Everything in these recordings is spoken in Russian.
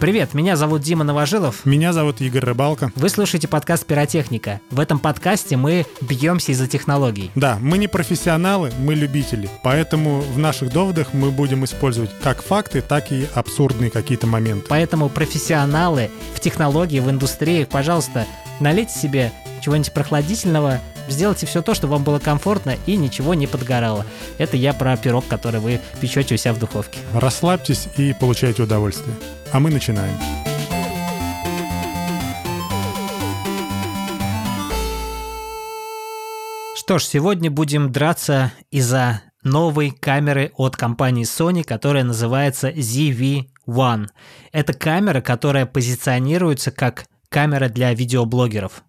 Привет, меня зовут Дима Новожилов. Меня зовут Игорь Рыбалка. Вы слушаете подкаст «Пиротехника». В этом подкасте мы бьемся из-за технологий. Да, мы не профессионалы, мы любители. Поэтому в наших доводах мы будем использовать как факты, так и абсурдные какие-то моменты. Поэтому профессионалы в технологии, в индустрии, пожалуйста, налейте себе чего-нибудь прохладительного, сделайте все то, чтобы вам было комфортно и ничего не подгорало. Это я про пирог, который вы печете у себя в духовке. Расслабьтесь и получайте удовольствие. А мы начинаем. Что ж, сегодня будем драться из-за новой камеры от компании Sony, которая называется ZV-1. Это камера, которая позиционируется как камера для видеоблогеров.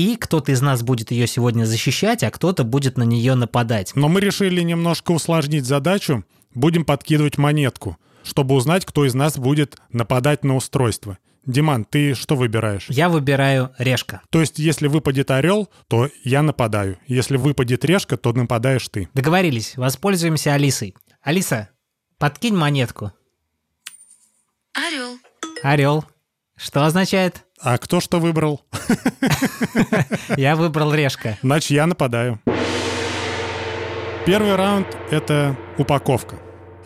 И кто-то из нас будет ее сегодня защищать, а кто-то будет на нее нападать. Но мы решили немножко усложнить задачу. Будем подкидывать монетку, чтобы узнать, кто из нас будет нападать на устройство. Диман, ты что выбираешь? Я выбираю решка. То есть, если выпадет орел, то я нападаю. Если выпадет решка, то нападаешь ты. Договорились, воспользуемся Алисой. Алиса, подкинь монетку. Орел. Орел. Что означает? А кто что выбрал? Я выбрал решка. Значит, я нападаю. Первый раунд — это упаковка.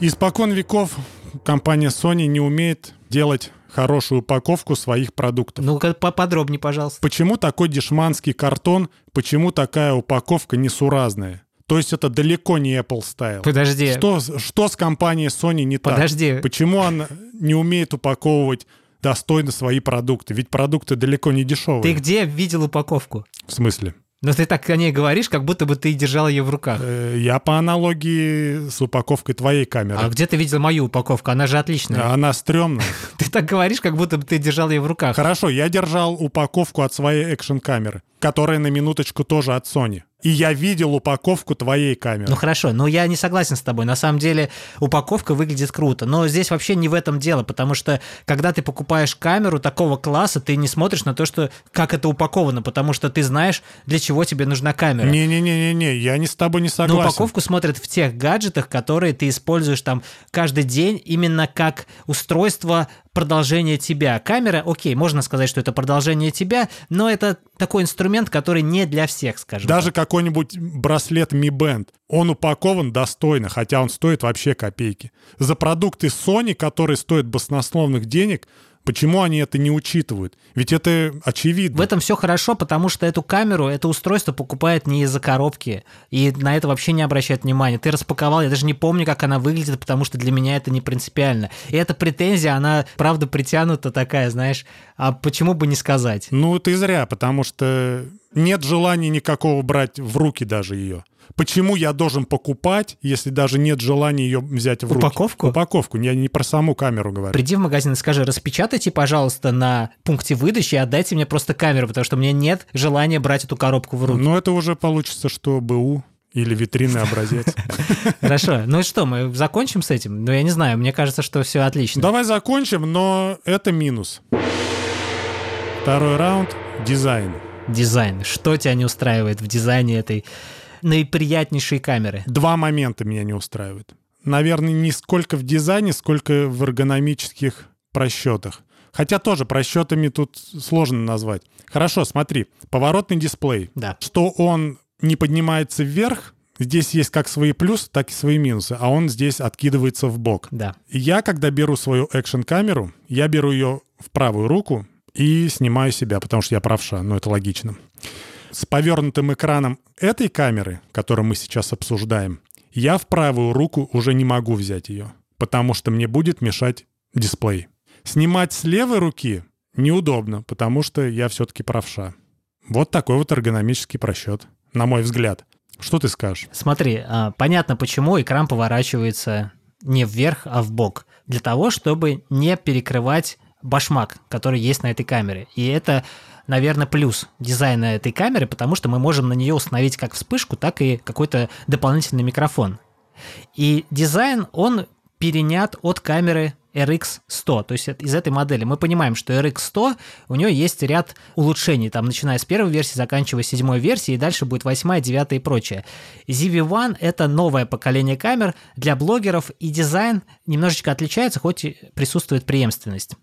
Испокон веков компания Sony не умеет делать хорошую упаковку своих продуктов. Ну-ка поподробнее, пожалуйста. Почему такой дешманский картон, почему такая упаковка несуразная? То есть это далеко не Apple Style. Подожди. Что, что с компанией Sony не так? Подожди. Почему она не умеет упаковывать достойно свои продукты? Ведь продукты далеко не дешевые. Ты где видел упаковку? В смысле? Но ты так о ней говоришь, как будто бы ты держал ее в руках. Э, Я по аналогии с упаковкой твоей камеры. А где ты видел мою упаковку? Она же отличная. Она стрёмная. Ты так говоришь, как будто бы ты держал ее в руках. Хорошо, я держал упаковку от своей экшн-камеры, которая на минуточку тоже от Sony. И я видел упаковку твоей камеры. Ну хорошо, но я не согласен с тобой. На самом деле упаковка выглядит круто. Но здесь вообще не в этом дело, потому что когда ты покупаешь камеру такого класса, ты не смотришь на то, что как это упаковано, потому что ты знаешь, для чего тебе нужна камера. Не-не-не-не, я не с тобой не согласен. упаковку смотрят в тех гаджетах, которые ты используешь там каждый день именно как устройство продолжения тебя. Камера, окей, можно сказать, что это продолжение тебя, но это такой инструмент, который не для всех, скажем Даже так. какой-нибудь браслет Mi Band, он упакован достойно, хотя он стоит вообще копейки. За продукты Sony, которые стоят баснословных денег, почему они это не учитывают? Ведь это очевидно. В этом все хорошо, потому что эту камеру, это устройство покупает не из-за коробки, и на это вообще не обращает внимания. Ты распаковал, я даже не помню, как она выглядит, потому что для меня это не принципиально. И эта претензия, она, правда, притянута такая, знаешь, а почему бы не сказать? Ну, ты зря, потому что нет желания никакого брать в руки даже ее. Почему я должен покупать, если даже нет желания ее взять в руки? Упаковку? Упаковку. Я не про саму камеру говорю. Приди в магазин и скажи, распечатайте, пожалуйста, на пункте выдачи и отдайте мне просто камеру, потому что у меня нет желания брать эту коробку в руки. Но это уже получится, что БУ или витринный образец. Хорошо. Ну и что, мы закончим с этим? Ну, я не знаю, мне кажется, что все отлично. Давай закончим, но это минус. Второй раунд — дизайн. Дизайн. Что тебя не устраивает в дизайне этой наиприятнейшей камеры? Два момента меня не устраивают. Наверное, не сколько в дизайне, сколько в эргономических просчетах. Хотя тоже просчетами тут сложно назвать. Хорошо, смотри, поворотный дисплей. Да. Что он не поднимается вверх, здесь есть как свои плюсы, так и свои минусы, а он здесь откидывается в бок. Да. Я, когда беру свою экшн-камеру, я беру ее в правую руку и снимаю себя, потому что я правша, ну это логично. С повернутым экраном этой камеры, которую мы сейчас обсуждаем, я в правую руку уже не могу взять ее, потому что мне будет мешать дисплей. Снимать с левой руки неудобно, потому что я все-таки правша. Вот такой вот эргономический просчет, на мой взгляд. Что ты скажешь? Смотри, а, понятно, почему экран поворачивается не вверх, а в бок. Для того, чтобы не перекрывать башмак, который есть на этой камере. И это, наверное, плюс дизайна этой камеры, потому что мы можем на нее установить как вспышку, так и какой-то дополнительный микрофон. И дизайн, он перенят от камеры RX100, то есть из этой модели. Мы понимаем, что RX100, у нее есть ряд улучшений, там, начиная с первой версии, заканчивая седьмой версией, и дальше будет восьмая, девятая и прочее. ZV-1 — это новое поколение камер для блогеров, и дизайн немножечко отличается, хоть и присутствует преемственность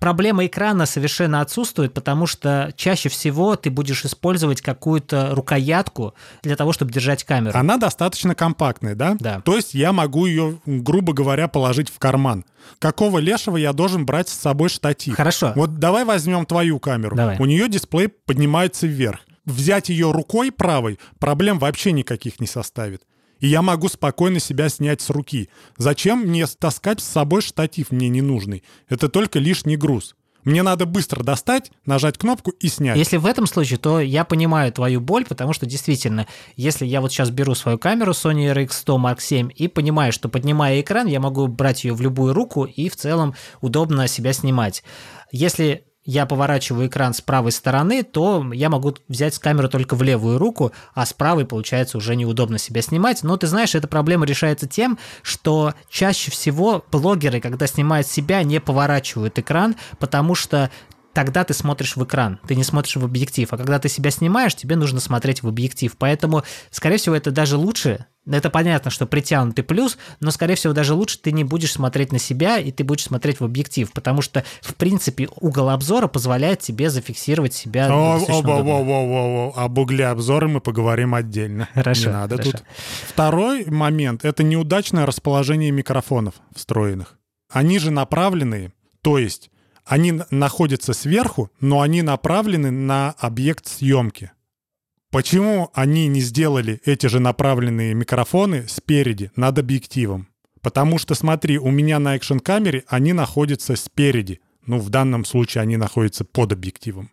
проблема экрана совершенно отсутствует, потому что чаще всего ты будешь использовать какую-то рукоятку для того, чтобы держать камеру. Она достаточно компактная, да? Да. То есть я могу ее, грубо говоря, положить в карман. Какого лешего я должен брать с собой штатив? Хорошо. Вот давай возьмем твою камеру. Давай. У нее дисплей поднимается вверх. Взять ее рукой правой проблем вообще никаких не составит и я могу спокойно себя снять с руки. Зачем мне таскать с собой штатив мне ненужный? Это только лишний груз. Мне надо быстро достать, нажать кнопку и снять. Если в этом случае, то я понимаю твою боль, потому что действительно, если я вот сейчас беру свою камеру Sony RX100 Mark VII и понимаю, что поднимая экран, я могу брать ее в любую руку и в целом удобно себя снимать. Если я поворачиваю экран с правой стороны, то я могу взять камеру только в левую руку, а с правой, получается, уже неудобно себя снимать. Но ты знаешь, эта проблема решается тем, что чаще всего блогеры, когда снимают себя, не поворачивают экран, потому что тогда ты смотришь в экран, ты не смотришь в объектив. А когда ты себя снимаешь, тебе нужно смотреть в объектив. Поэтому, скорее всего, это даже лучше. Это понятно, что притянутый плюс, но, скорее всего, даже лучше ты не будешь смотреть на себя, и ты будешь смотреть в объектив, потому что, в принципе, угол обзора позволяет тебе зафиксировать себя о, о, удобно. о, о, о, о, Об угле обзора мы поговорим отдельно. Хорошо, Не надо хорошо. тут. Второй момент — это неудачное расположение микрофонов встроенных. Они же направленные, то есть они находятся сверху, но они направлены на объект съемки. Почему они не сделали эти же направленные микрофоны спереди, над объективом? Потому что, смотри, у меня на экшн-камере они находятся спереди. Ну, в данном случае они находятся под объективом.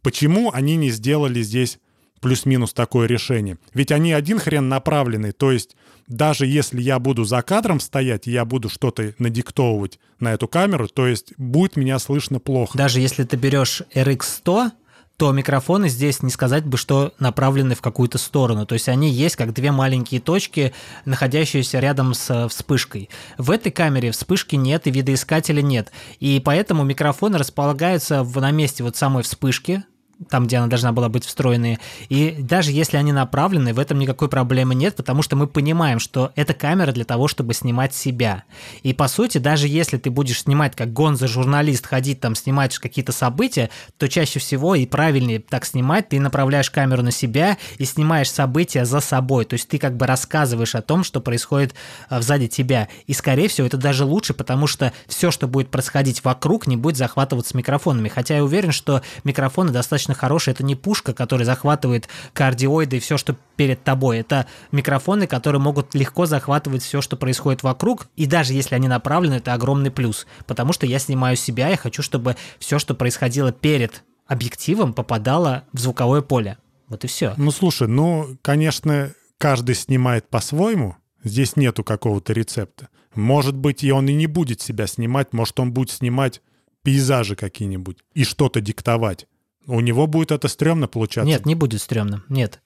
Почему они не сделали здесь плюс-минус такое решение? Ведь они один хрен направлены, то есть даже если я буду за кадром стоять, я буду что-то надиктовывать на эту камеру, то есть будет меня слышно плохо. Даже если ты берешь RX100, то микрофоны здесь не сказать бы, что направлены в какую-то сторону. То есть они есть как две маленькие точки, находящиеся рядом с э, вспышкой. В этой камере вспышки нет и видоискателя нет. И поэтому микрофоны располагаются в, на месте вот самой вспышки, там, где она должна была быть встроенная. И даже если они направлены, в этом никакой проблемы нет, потому что мы понимаем, что это камера для того, чтобы снимать себя. И по сути, даже если ты будешь снимать как гонза-журналист, ходить там, снимать какие-то события, то чаще всего и правильнее так снимать, ты направляешь камеру на себя и снимаешь события за собой. То есть ты как бы рассказываешь о том, что происходит а, сзади тебя. И скорее всего это даже лучше, потому что все, что будет происходить вокруг, не будет захватываться микрофонами. Хотя я уверен, что микрофоны достаточно хорошие. Это не пушка, которая захватывает кардиоиды и все, что перед тобой. Это микрофоны, которые могут легко захватывать все, что происходит вокруг. И даже если они направлены, это огромный плюс. Потому что я снимаю себя, я хочу, чтобы все, что происходило перед объективом, попадало в звуковое поле. Вот и все. Ну, слушай, ну, конечно, каждый снимает по-своему. Здесь нету какого-то рецепта. Может быть, и он и не будет себя снимать, может, он будет снимать пейзажи какие-нибудь и что-то диктовать. У него будет это стрёмно получаться. Нет, не будет стрёмно. Нет.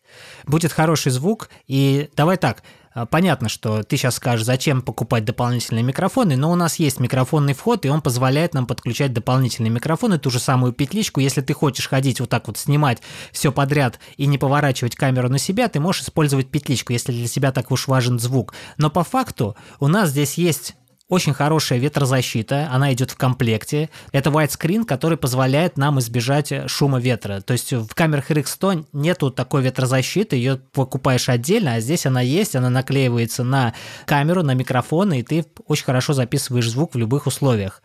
Будет хороший звук. И давай так. а, Понятно, что ты сейчас скажешь, зачем покупать дополнительные микрофоны, но у нас есть микрофонный вход, и он позволяет нам подключать дополнительные микрофоны, ту же самую петличку. Если ты хочешь ходить вот так вот, снимать все подряд и не поворачивать камеру на себя, ты можешь использовать петличку, если для тебя так уж важен звук. Но по факту у нас здесь есть очень хорошая ветрозащита, она идет в комплекте. Это widescreen, который позволяет нам избежать э, шума ветра. То есть в камерах RX100 нету такой ветрозащиты, ее покупаешь отдельно, а здесь она есть, она наклеивается на камеру, на микрофон, и ты очень хорошо записываешь звук в любых условиях.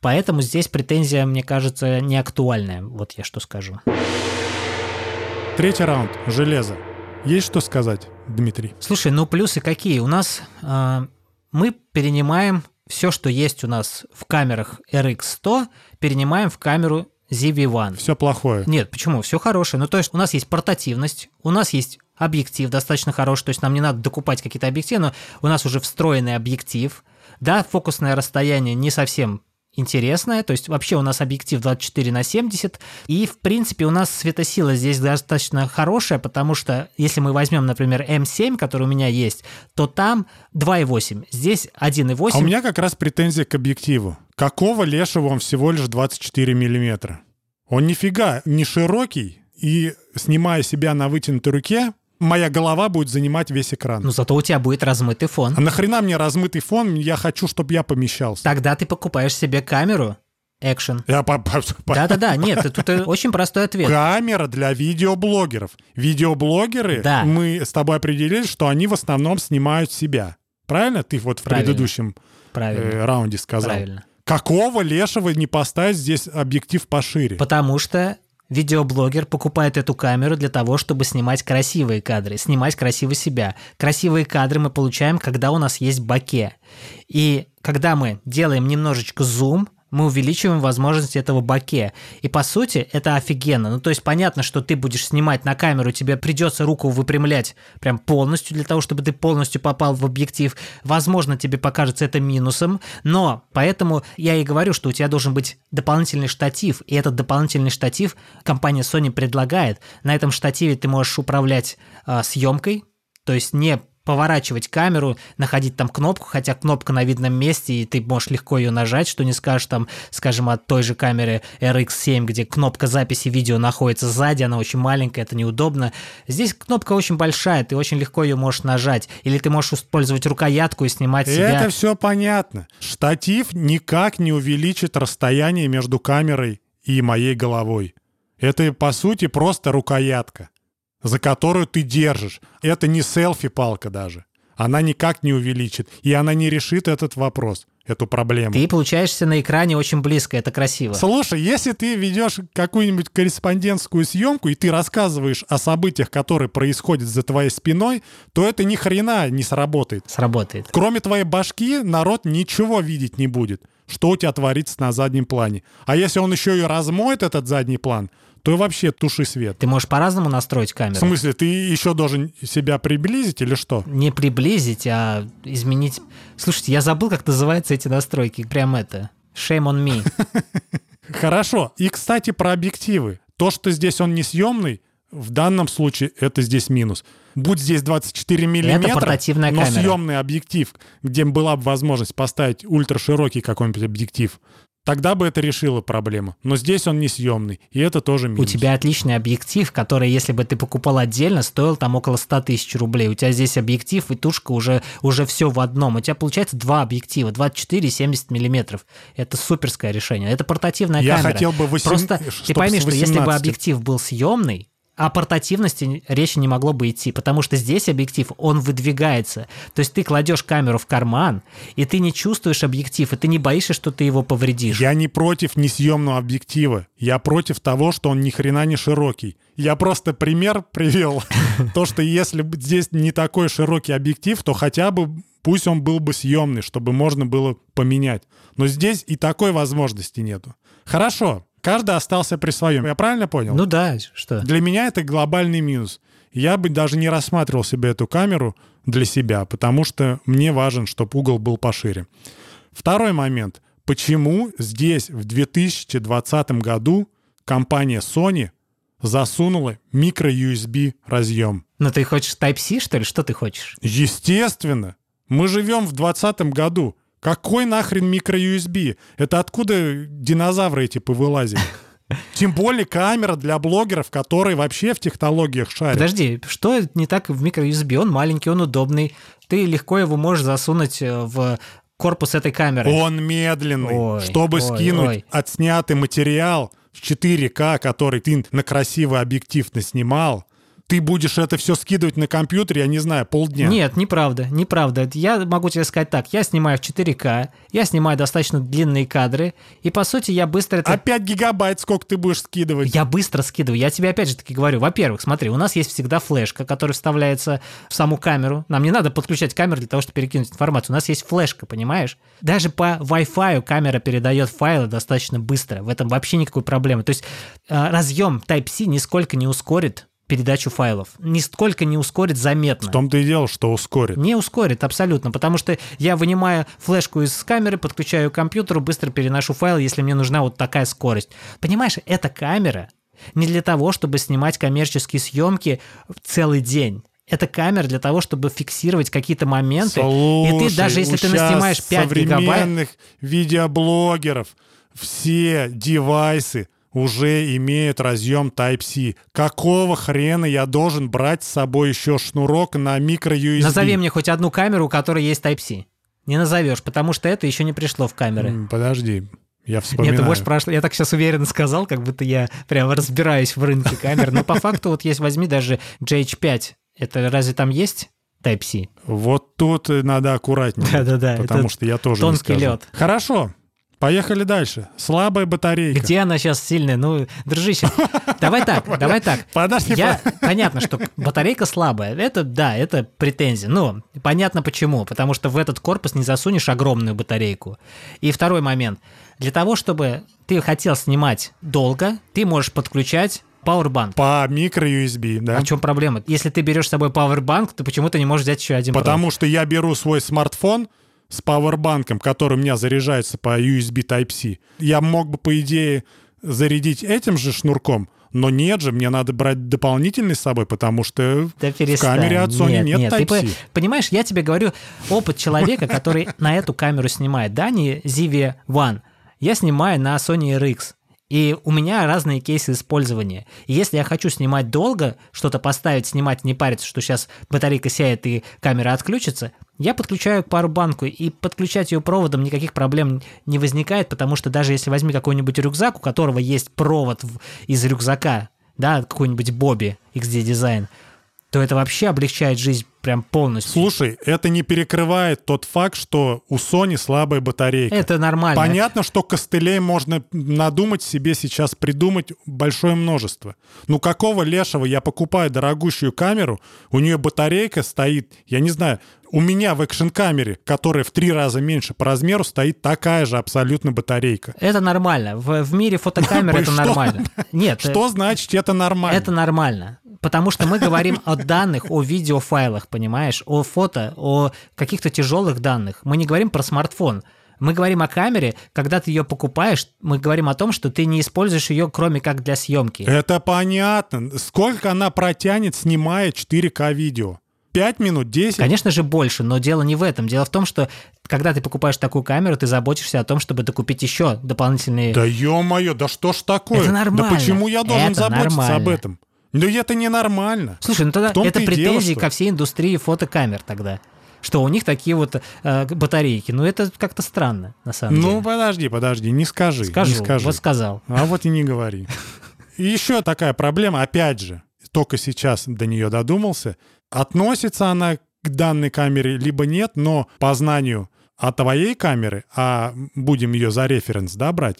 Поэтому здесь претензия, мне кажется, не актуальная. Вот я что скажу. Третий раунд. Железо. Есть что сказать, Дмитрий? Слушай, ну плюсы какие? У нас э, мы перенимаем все, что есть у нас в камерах RX100, перенимаем в камеру ZV-1. Все плохое. Нет, почему? Все хорошее. Ну, то есть у нас есть портативность, у нас есть объектив достаточно хороший, то есть нам не надо докупать какие-то объективы, но у нас уже встроенный объектив. Да, фокусное расстояние не совсем интересная. То есть вообще у нас объектив 24 на 70. И, в принципе, у нас светосила здесь достаточно хорошая, потому что если мы возьмем, например, М7, который у меня есть, то там 2,8. Здесь 1,8. А у меня как раз претензия к объективу. Какого лешего он всего лишь 24 миллиметра? Он нифига не широкий, и снимая себя на вытянутой руке, моя голова будет занимать весь экран. Ну, зато у тебя будет размытый фон. А нахрена мне размытый фон? Я хочу, чтобы я помещался. Тогда ты покупаешь себе камеру, экшен. Да-да-да, нет, тут э, очень простой ответ. Камера для видеоблогеров. Видеоблогеры, Да. мы с тобой определили, что они в основном снимают себя. Правильно? Ты вот в Правильно. предыдущем Правильно, э, раунде сказал. правильно. Какого лешего не поставить здесь объектив пошире? Потому что видеоблогер покупает эту камеру для того, чтобы снимать красивые кадры, снимать красиво себя. Красивые кадры мы получаем, когда у нас есть боке. И когда мы делаем немножечко зум, мы увеличиваем возможности этого боке. И по сути это офигенно. Ну то есть понятно, что ты будешь снимать на камеру, тебе придется руку выпрямлять прям полностью для того, чтобы ты полностью попал в объектив. Возможно, тебе покажется это минусом, но поэтому я и говорю, что у тебя должен быть дополнительный штатив, и этот дополнительный штатив компания Sony предлагает. На этом штативе ты можешь управлять а, съемкой, то есть не поворачивать камеру, находить там кнопку, хотя кнопка на видном месте, и ты можешь легко ее нажать, что не скажешь там, скажем, от той же камеры RX7, где кнопка записи видео находится сзади, она очень маленькая, это неудобно. Здесь кнопка очень большая, ты очень легко ее можешь нажать, или ты можешь использовать рукоятку и снимать себя. Это все понятно. Штатив никак не увеличит расстояние между камерой и моей головой. Это, по сути, просто рукоятка, за которую ты держишь. Это не селфи-палка даже. Она никак не увеличит, и она не решит этот вопрос, эту проблему. Ты получаешься на экране очень близко, это красиво. Слушай, если ты ведешь какую-нибудь корреспондентскую съемку, и ты рассказываешь о событиях, которые происходят за твоей спиной, то это ни хрена не сработает. Сработает. Кроме твоей башки, народ ничего видеть не будет, что у тебя творится на заднем плане. А если он еще и размоет этот задний план, то вообще туши свет. Ты можешь по-разному настроить В камеру. смысле, ты еще должен себя приблизить или что? Не приблизить, а изменить. Слушайте, я забыл, как называются эти настройки. Прям это. Shame on me. Хорошо. И, кстати, про объективы. То, что здесь он несъемный, в данном случае это здесь минус. Будь здесь 24 миллиметра, но камера. съемный объектив, где была бы возможность поставить ультраширокий какой-нибудь объектив, тогда бы это решило проблему. Но здесь он не съемный, и это тоже У минус. тебя отличный объектив, который, если бы ты покупал отдельно, стоил там около 100 тысяч рублей. У тебя здесь объектив и тушка уже, уже все в одном. У тебя получается два объектива, 24 и 70 миллиметров. Это суперское решение. Это портативная Я камера. хотел бы 8 Просто ты чтоб пойми, что если бы 18. объектив был съемный, о портативности речи не могло бы идти, потому что здесь объектив, он выдвигается. То есть ты кладешь камеру в карман, и ты не чувствуешь объектив, и ты не боишься, что ты его повредишь. Я не против несъемного объектива. Я против того, что он ни хрена не широкий. Я просто пример привел. То, что если бы здесь не такой широкий объектив, то хотя бы пусть он был бы съемный, чтобы можно было поменять. Но здесь и такой возможности нету. Хорошо, каждый остался при своем. Я правильно понял? Ну да, что? Для меня это глобальный минус. Я бы даже не рассматривал себе эту камеру для себя, потому что мне важен, чтобы угол был пошире. Второй момент. Почему здесь в 2020 году компания Sony засунула микро-USB разъем? Ну ты хочешь Type-C, что ли? Что ты хочешь? Естественно. Мы живем в 2020 году. Какой нахрен микро-USB? Это откуда динозавры эти повылазили? Тем более камера для блогеров, которые вообще в технологиях шарят. Подожди, что не так в микро-USB? Он маленький, он удобный. Ты легко его можешь засунуть э, в корпус этой камеры. Он медленный. Ой, Чтобы ой, скинуть ой. отснятый материал в 4К, который ты на красивый объектив наснимал, ты будешь это все скидывать на компьютер, я не знаю, полдня. Нет, неправда, неправда. Я могу тебе сказать так, я снимаю в 4К, я снимаю достаточно длинные кадры, и по сути я быстро это... А 5 гигабайт сколько ты будешь скидывать? Я быстро скидываю. Я тебе опять же таки говорю. Во-первых, смотри, у нас есть всегда флешка, которая вставляется в саму камеру. Нам не надо подключать камеру для того, чтобы перекинуть информацию. У нас есть флешка, понимаешь? Даже по Wi-Fi камера передает файлы достаточно быстро. В этом вообще никакой проблемы. То есть э, разъем Type-C нисколько не ускорит передачу файлов. Нисколько не ускорит заметно. В том-то и дело, что ускорит. Не ускорит, абсолютно, потому что я вынимаю флешку из камеры, подключаю к компьютеру, быстро переношу файл, если мне нужна вот такая скорость. Понимаешь, эта камера не для того, чтобы снимать коммерческие съемки целый день. Это камера для того, чтобы фиксировать какие-то моменты. Слушай, и ты даже если ты наснимаешь 5 гигабайт... современных видеоблогеров все девайсы уже имеют разъем Type-C. Какого хрена я должен брать с собой еще шнурок на микро-USB? Назови мне хоть одну камеру, у которой есть Type-C. Не назовешь, потому что это еще не пришло в камеры. Подожди, я вспоминаю. Нет, ты можешь прошло. Я так сейчас уверенно сказал, как будто я прям разбираюсь в рынке камер. Но по факту вот есть, возьми даже GH5. Это разве там есть Type-C? Вот тут надо аккуратнее. Да-да-да, Потому что я тоже тонкий лед. Хорошо, поехали дальше. Слабая батарейка. Где она сейчас сильная? Ну, дружище, давай так, давай так. Подожди, Я, понятно, что батарейка слабая. Это, да, это претензия. Но понятно почему. Потому что в этот корпус не засунешь огромную батарейку. И второй момент. Для того, чтобы ты хотел снимать долго, ты можешь подключать Powerbank. по микро-USB, да? А в чем проблема? Если ты берешь с собой Powerbank, то почему ты не можешь взять еще один провод? Потому что я беру свой смартфон с пауэрбанком, который у меня заряжается по USB Type-C. Я мог бы, по идее, зарядить этим же шнурком, но нет же, мне надо брать дополнительный с собой, потому что Да в камере от Sony нет, Ты Type-C. по- понимаешь, я тебе говорю опыт человека, который на эту камеру снимает. Да, не Zivie One. Я снимаю на Sony RX. И у меня разные кейсы использования. И если я хочу снимать долго, что-то поставить, снимать, не париться, что сейчас батарейка сядет и камера отключится, я подключаю к пару-банку, и подключать ее проводом никаких проблем не возникает, потому что даже если возьми какой-нибудь рюкзак, у которого есть провод из рюкзака, да, какой-нибудь Бобби XD Design, то это вообще облегчает жизнь прям полностью. Слушай, это не перекрывает тот факт, что у Sony слабая батарейка. это нормально. Понятно, что костылей можно надумать себе сейчас, придумать большое множество. Ну какого лешего я покупаю дорогущую камеру, у нее батарейка стоит, я не знаю, у меня в экшн-камере, которая в три раза меньше по размеру, стоит такая же абсолютно батарейка. Это нормально. В, в мире фотокамер это нормально. Нет, э, Что значит это нормально? это нормально. Потому что мы говорим о данных, о видеофайлах, понимаешь, о фото, о каких-то тяжелых данных. Мы не говорим про смартфон. Мы говорим о камере, когда ты ее покупаешь, мы говорим о том, что ты не используешь ее, кроме как для съемки. Это понятно. Сколько она протянет, снимая 4К видео? 5 минут, 10? Конечно же, больше, но дело не в этом. Дело в том, что когда ты покупаешь такую камеру, ты заботишься о том, чтобы докупить еще дополнительные... Да ё-моё, да что ж такое? Это нормально. Да почему я должен Это заботиться нормально. об этом? Да это ненормально. Слушай, ну тогда том-то это дело, претензии что- ко всей индустрии фотокамер тогда. Что у них такие вот э, батарейки. Ну, это как-то странно, на самом Ну, деле. подожди, подожди, не скажи. Скажу, не скажи. вот сказал. А вот и не говори. И еще такая проблема, опять же, только сейчас до нее додумался. Относится она к данной камере, либо нет, но по знанию о твоей камеры, а будем ее за референс, да, брать,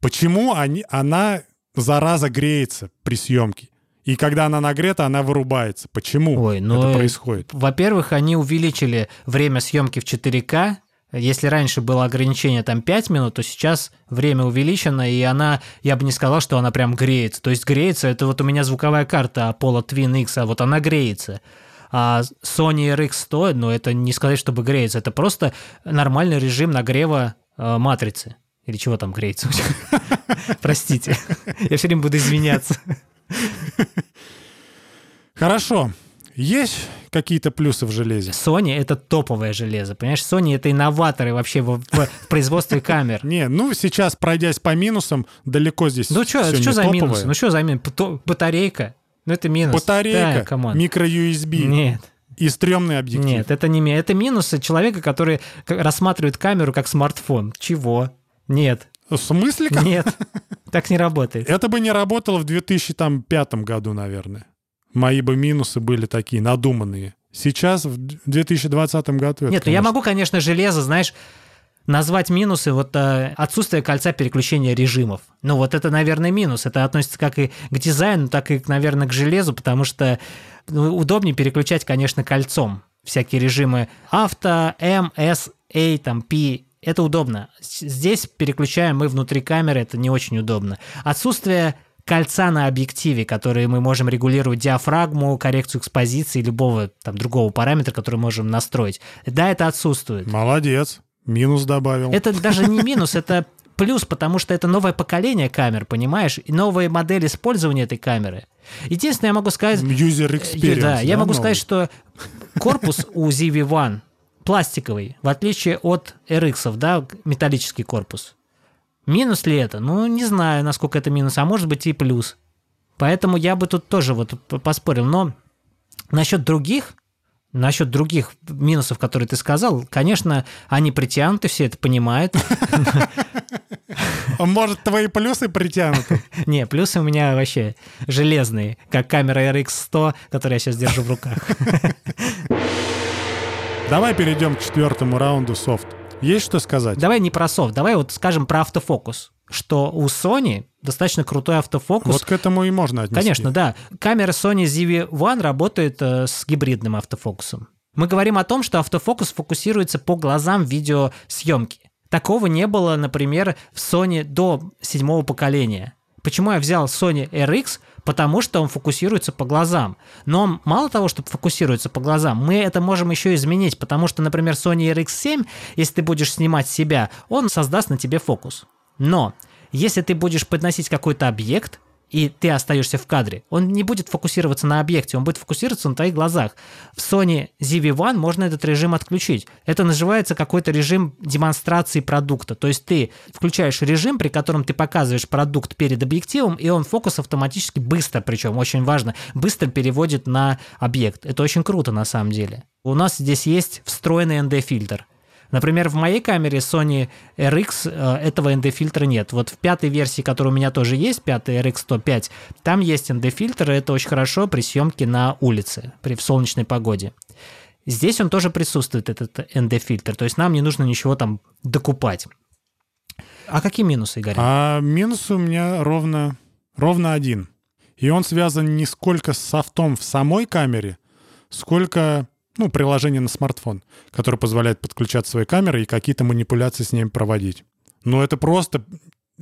почему они, она, зараза, греется при съемке? И когда она нагрета, она вырубается. Почему Ой, ну, это происходит? Во-первых, они увеличили время съемки в 4К. Если раньше было ограничение там 5 минут, то сейчас время увеличено, и она, я бы не сказал, что она прям греется. То есть греется, это вот у меня звуковая карта Apollo Twin X, а вот она греется. А Sony RX100, ну это не сказать, чтобы греется, это просто нормальный режим нагрева э, матрицы. Или чего там греется? Простите, я все время буду извиняться. Хорошо. Есть какие-то плюсы в железе? Sony это топовое железо, понимаешь? Sony это инноваторы вообще в, в производстве камер. Не, ну сейчас, пройдясь по минусам, далеко здесь Ну что, за топовое. минус? Ну что за минус? Пто- Батарейка? Ну это минус. Батарейка, Да, микро-USB Нет, и стрёмный объектив. нет, это не это минусы человека, который рассматривает камеру как смартфон. Чего? Нет, В смысле? как? нет, так не работает. Это бы не работало в 2005 году, наверное. Мои бы минусы были такие, надуманные. Сейчас, в 2020 году... это, Нет, ну я могу, конечно, железо, знаешь, назвать минусы вот э, отсутствие кольца переключения режимов. Ну вот это, наверное, минус. Это относится как и к дизайну, так и, наверное, к железу, потому что ну, удобнее переключать, конечно, кольцом всякие режимы авто, М, С, A, там, P. Это удобно. Здесь переключаем мы внутри камеры, это не очень удобно. Отсутствие кольца на объективе, которые мы можем регулировать диафрагму, коррекцию экспозиции, любого там другого параметра, который можем настроить. Да, это отсутствует. Молодец. Минус добавил. Это даже не минус, это плюс, потому что это новое поколение камер, понимаешь? И новая модель использования этой камеры. Единственное, я могу сказать... User experience. Да, я да, могу новый? сказать, что корпус у ZV-1 пластиковый, в отличие от RX, да, металлический корпус. Минус ли это? Ну, не знаю, насколько это минус, а может быть и плюс. Поэтому я бы тут тоже вот поспорил. Но насчет других, насчет других минусов, которые ты сказал, конечно, они притянуты, все это понимают. А Может, твои плюсы притянуты? Не, плюсы у меня вообще железные, как камера RX100, которую я сейчас держу в руках. Давай перейдем к четвертому раунду софт. Есть что сказать? Давай не про софт, давай вот скажем про автофокус. Что у Sony достаточно крутой автофокус. Вот к этому и можно отнести. Конечно, да. Камера Sony ZV-1 работает э, с гибридным автофокусом. Мы говорим о том, что автофокус фокусируется по глазам в видеосъемки. Такого не было, например, в Sony до седьмого поколения. Почему я взял Sony RX? Потому что он фокусируется по глазам. Но он мало того, что фокусируется по глазам, мы это можем еще изменить, потому что, например, Sony RX7, если ты будешь снимать себя, он создаст на тебе фокус. Но если ты будешь подносить какой-то объект, и ты остаешься в кадре, он не будет фокусироваться на объекте, он будет фокусироваться на твоих глазах. В Sony ZV-1 можно этот режим отключить. Это называется какой-то режим демонстрации продукта. То есть ты включаешь режим, при котором ты показываешь продукт перед объективом, и он фокус автоматически быстро, причем очень важно, быстро переводит на объект. Это очень круто на самом деле. У нас здесь есть встроенный ND-фильтр. Например, в моей камере Sony RX э, этого ND-фильтра нет. Вот в пятой версии, которая у меня тоже есть, пятый RX105, там есть ND-фильтр, и это очень хорошо при съемке на улице, при в солнечной погоде. Здесь он тоже присутствует, этот ND-фильтр, то есть нам не нужно ничего там докупать. А какие минусы, Игорь? А минус у меня ровно, ровно один. И он связан не сколько с софтом в самой камере, сколько ну, приложение на смартфон, которое позволяет подключать свои камеры и какие-то манипуляции с ними проводить. Но это просто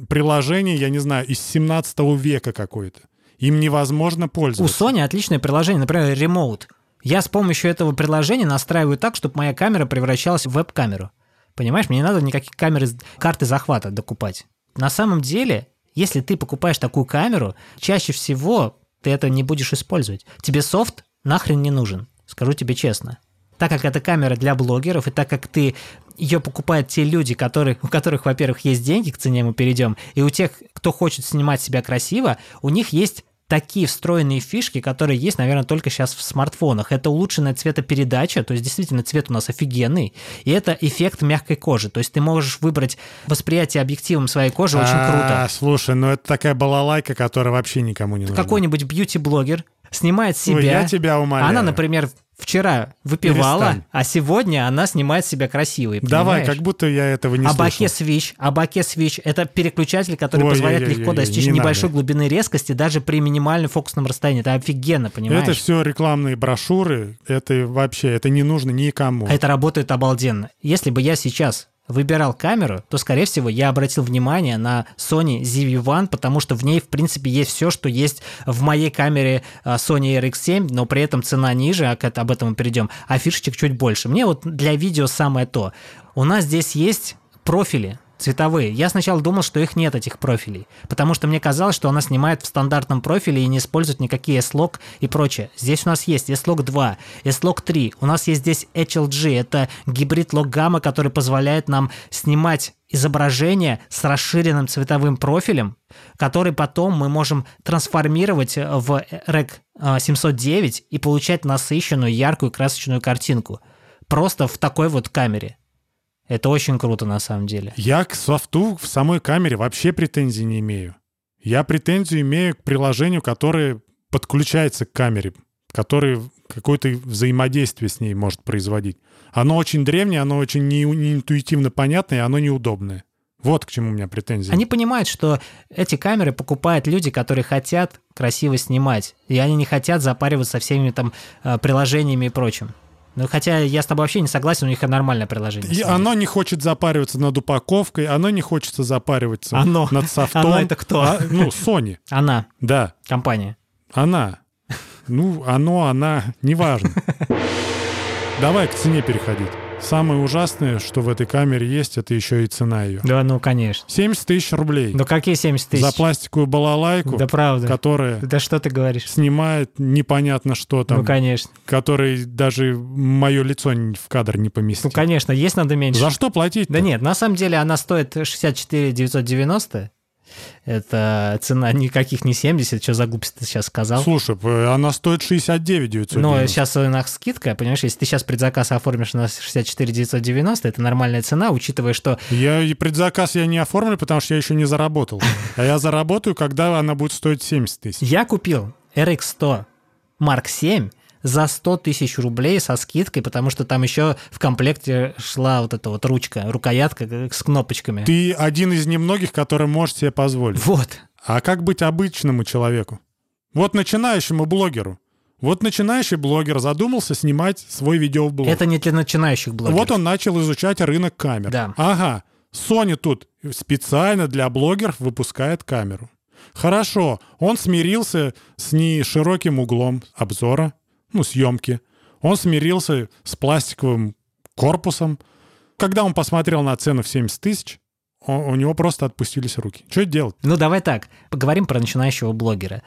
приложение, я не знаю, из 17 века какое-то. Им невозможно У пользоваться. Sony отличное приложение, например, Remote. Я с помощью этого приложения настраиваю так, чтобы моя камера превращалась в веб-камеру. Понимаешь, мне не надо никаких камер, карты захвата докупать. На самом деле, если ты покупаешь такую камеру, чаще всего ты это не будешь использовать. Тебе софт нахрен не нужен, скажу тебе честно. Так как это камера для блогеров, и так как ты ее покупают те люди, которые, у которых, во-первых, есть деньги, к цене мы перейдем, и у тех, кто хочет снимать себя красиво, у них есть такие встроенные фишки, которые есть, наверное, только сейчас в смартфонах. Это улучшенная цветопередача, то есть действительно цвет у нас офигенный, и это эффект мягкой кожи. То есть ты можешь выбрать восприятие объективом своей кожи очень А, круто. Слушай, ну это такая балалайка, которая вообще никому не нужна. Какой-нибудь бьюти-блогер снимает себя. Ой, я тебя умоляю. Она, например, вчера выпивала, Перестань. а сегодня она снимает себя красивой. Давай, понимаешь? как будто я этого не Абаке слышал. Switch. Абаке Switch – это переключатель, который Ой, позволяет легко достичь не небольшой надо. глубины резкости даже при минимальном фокусном расстоянии. Это офигенно, понимаешь? Это все рекламные брошюры, это вообще, это не нужно никому. А это работает обалденно. Если бы я сейчас выбирал камеру, то, скорее всего, я обратил внимание на Sony ZV-1, потому что в ней, в принципе, есть все, что есть в моей камере а, Sony RX7, но при этом цена ниже, а об этом мы перейдем, а фишечек чуть больше. Мне вот для видео самое то. У нас здесь есть профили цветовые. Я сначала думал, что их нет, этих профилей, потому что мне казалось, что она снимает в стандартном профиле и не использует никакие S-Log и прочее. Здесь у нас есть S-Log 2, S-Log 3, у нас есть здесь HLG, это гибрид лог гамма, который позволяет нам снимать изображение с расширенным цветовым профилем, который потом мы можем трансформировать в REC а, 709 и получать насыщенную, яркую, красочную картинку. Просто в такой вот камере. Это очень круто на самом деле. Я к софту в самой камере вообще претензий не имею. Я претензию имею к приложению, которое подключается к камере, которое какое-то взаимодействие с ней может производить. Оно очень древнее, оно очень не, не интуитивно понятное, оно неудобное. Вот к чему у меня претензии. Они понимают, что эти камеры покупают люди, которые хотят красиво снимать, и они не хотят запариваться всеми там э, приложениями и прочим. Ну, хотя я с тобой вообще не согласен, у них нормальное приложение. И оно не хочет запариваться над упаковкой, оно не хочется запариваться Оно. над софтом. Оно это кто? А, ну, Sony, Она, да, компания. она. Ну, оно, она, неважно. Давай к цене переходить. Самое ужасное, что в этой камере есть, это еще и цена ее. Да, ну, конечно. 70 тысяч рублей Ну, какие 70 тысяч? за пластиковую балалайку, Да правда. которая Да что ты говоришь? снимает непонятно что там, Ну, конечно. который даже мое лицо в кадр не Ну, поместит. конечно, есть надо меньше. За что платить? Да нет, на самом деле она стоит 64 990. Это цена никаких не 70, что за глупость ты сейчас сказал. Слушай, она стоит 69 990. Но сейчас у нас скидка, понимаешь, если ты сейчас предзаказ оформишь на 64 990, это нормальная цена, учитывая, что Я и предзаказ я не оформлю, потому что я еще не заработал. А я заработаю, когда она будет стоить 70 тысяч. я купил RX 100 Mark 7 за 100 тысяч рублей со скидкой, потому что там еще в комплекте шла вот эта вот ручка, рукоятка с кнопочками. Ты один из немногих, который может себе позволить. Вот. А как быть обычному человеку? Вот начинающему блогеру. Вот начинающий блогер задумался снимать свой видеоблог. Это не для начинающих блогеров. Вот он начал изучать рынок камер. Да. Ага, Sony тут специально для блогеров выпускает камеру. Хорошо, он смирился с нешироким углом обзора, ну, съемки. Он смирился с пластиковым корпусом. Когда он посмотрел на цену в 70 тысяч, у него просто отпустились руки. Что делать? Ну, давай так, поговорим про начинающего блогера.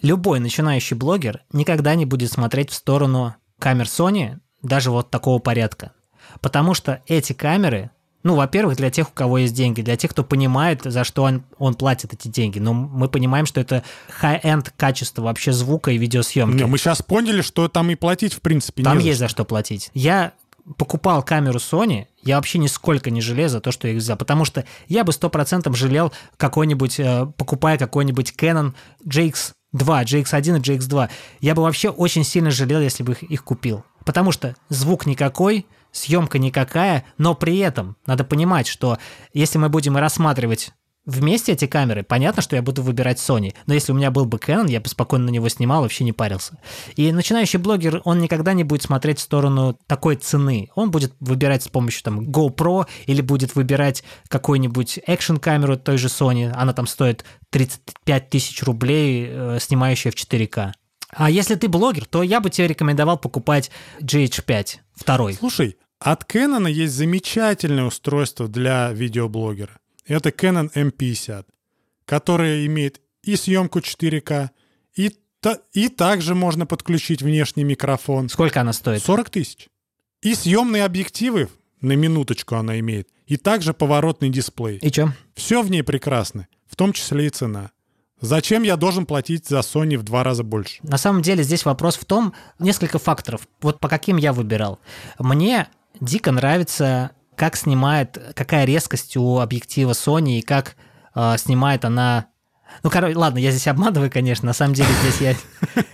Любой начинающий блогер никогда не будет смотреть в сторону камер Sony, даже вот такого порядка. Потому что эти камеры, ну, во-первых, для тех, у кого есть деньги, для тех, кто понимает, за что он, он платит эти деньги. Но мы понимаем, что это high-end качество вообще звука и видеосъемки. Не, мы сейчас поняли, что там и платить, в принципе, Там есть за что платить. Я покупал камеру Sony, я вообще нисколько не жалею за то, что я их взял, потому что я бы 100% жалел какой-нибудь, э, покупая какой-нибудь Canon GX2, GX1 и GX2. Я бы вообще очень сильно жалел, если бы их, их купил. Потому что звук никакой, съемка никакая, но при этом надо понимать, что если мы будем рассматривать вместе эти камеры, понятно, что я буду выбирать Sony. Но если у меня был бы Canon, я бы спокойно на него снимал, вообще не парился. И начинающий блогер, он никогда не будет смотреть в сторону такой цены. Он будет выбирать с помощью там GoPro или будет выбирать какую-нибудь экшн-камеру той же Sony. Она там стоит 35 тысяч рублей, э, снимающая в 4К. А если ты блогер, то я бы тебе рекомендовал покупать GH5 второй. Слушай, от Canon есть замечательное устройство для видеоблогера. Это Canon M50, которое имеет и съемку 4К, и, та- и также можно подключить внешний микрофон. Сколько она стоит? 40 тысяч. И съемные объективы, на минуточку она имеет, и также поворотный дисплей. И чё? Все в ней прекрасно, в том числе и цена. Зачем я должен платить за Sony в два раза больше? На самом деле здесь вопрос в том, несколько факторов, вот по каким я выбирал. Мне дико нравится, как снимает, какая резкость у объектива Sony и как э, снимает она... Ну, короче, ладно, я здесь обманываю, конечно. На самом деле здесь я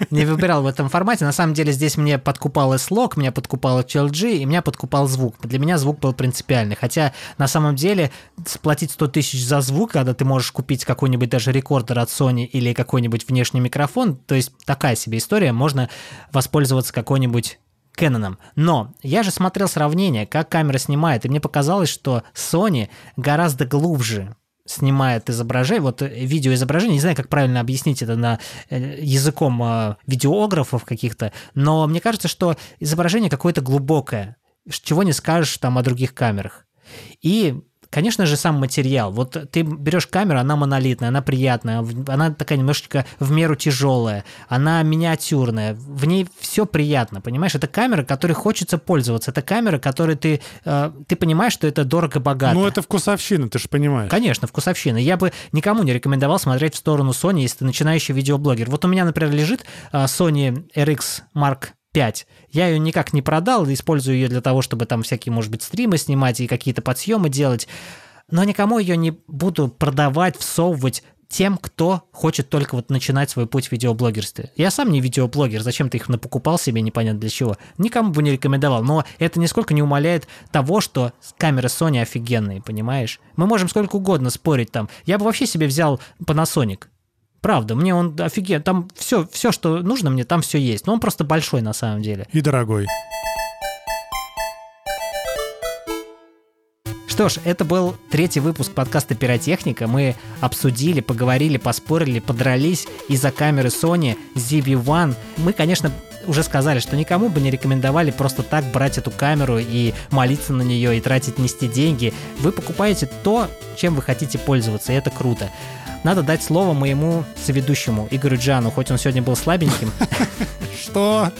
не выбирал в этом формате. На самом деле здесь мне подкупал S-Log, меня подкупал HLG, и меня подкупал звук. Для меня звук был принципиальный. Хотя на самом деле сплатить 100 тысяч за звук, когда ты можешь купить какой-нибудь даже рекордер от Sony или какой-нибудь внешний микрофон, то есть такая себе история, можно воспользоваться какой-нибудь Canon. Но я же смотрел сравнение, как камера снимает, и мне показалось, что Sony гораздо глубже снимает изображение, вот э, видеоизображение, не знаю, как правильно объяснить это на э, языком э, видеографов каких-то, но мне кажется, что изображение какое-то глубокое, чего не скажешь там о других камерах. И, конечно же, сам материал. Вот ты берешь камеру, она монолитная, она приятная, она такая немножечко в меру тяжелая, она миниатюрная, в ней все приятно, понимаешь? Это камера, которой хочется пользоваться, это камера, которой ты, э, ты понимаешь, что это дорого-богато. Ну, это вкусовщина, ты же понимаешь. Конечно, вкусовщина. Я бы никому не рекомендовал смотреть в сторону Sony, если ты начинающий видеоблогер. Вот у меня, например, лежит а, Sony RX Mark 5. Я ее никак не продал, использую ее для того, чтобы там всякие, может быть, стримы снимать и какие-то подсъемы делать. Но никому ее не буду продавать, всовывать тем, кто хочет только вот начинать свой путь в видеоблогерстве. Я сам не видеоблогер, зачем ты их напокупал себе, непонятно для чего. Никому бы не рекомендовал, но это нисколько не умаляет того, что камеры Sony офигенные, понимаешь? Мы можем сколько угодно спорить там. Я бы вообще себе взял Panasonic. Правда, мне он офигенно, там все, все, что нужно мне, там все есть. Но он просто большой на самом деле. И дорогой. Что ж, это был третий выпуск подкаста «Пиротехника». Мы обсудили, поговорили, поспорили, подрались из-за камеры Sony ZV-1. Мы, конечно, уже сказали, что никому бы не рекомендовали просто так брать эту камеру и молиться на нее и тратить, нести деньги. Вы покупаете то, чем вы хотите пользоваться, и это круто. Надо дать слово моему соведущему Игорю Джану, хоть он сегодня был слабеньким. Что?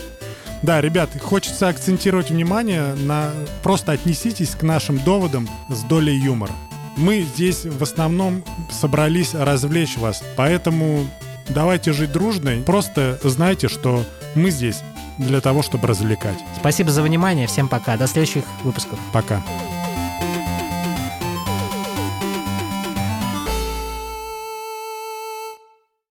Да, ребят, хочется акцентировать внимание на... Просто отнеситесь к нашим доводам с долей юмора. Мы здесь в основном собрались развлечь вас, поэтому давайте жить дружно. Просто знайте, что мы здесь для того, чтобы развлекать. Спасибо за внимание, всем пока, до следующих выпусков. Пока.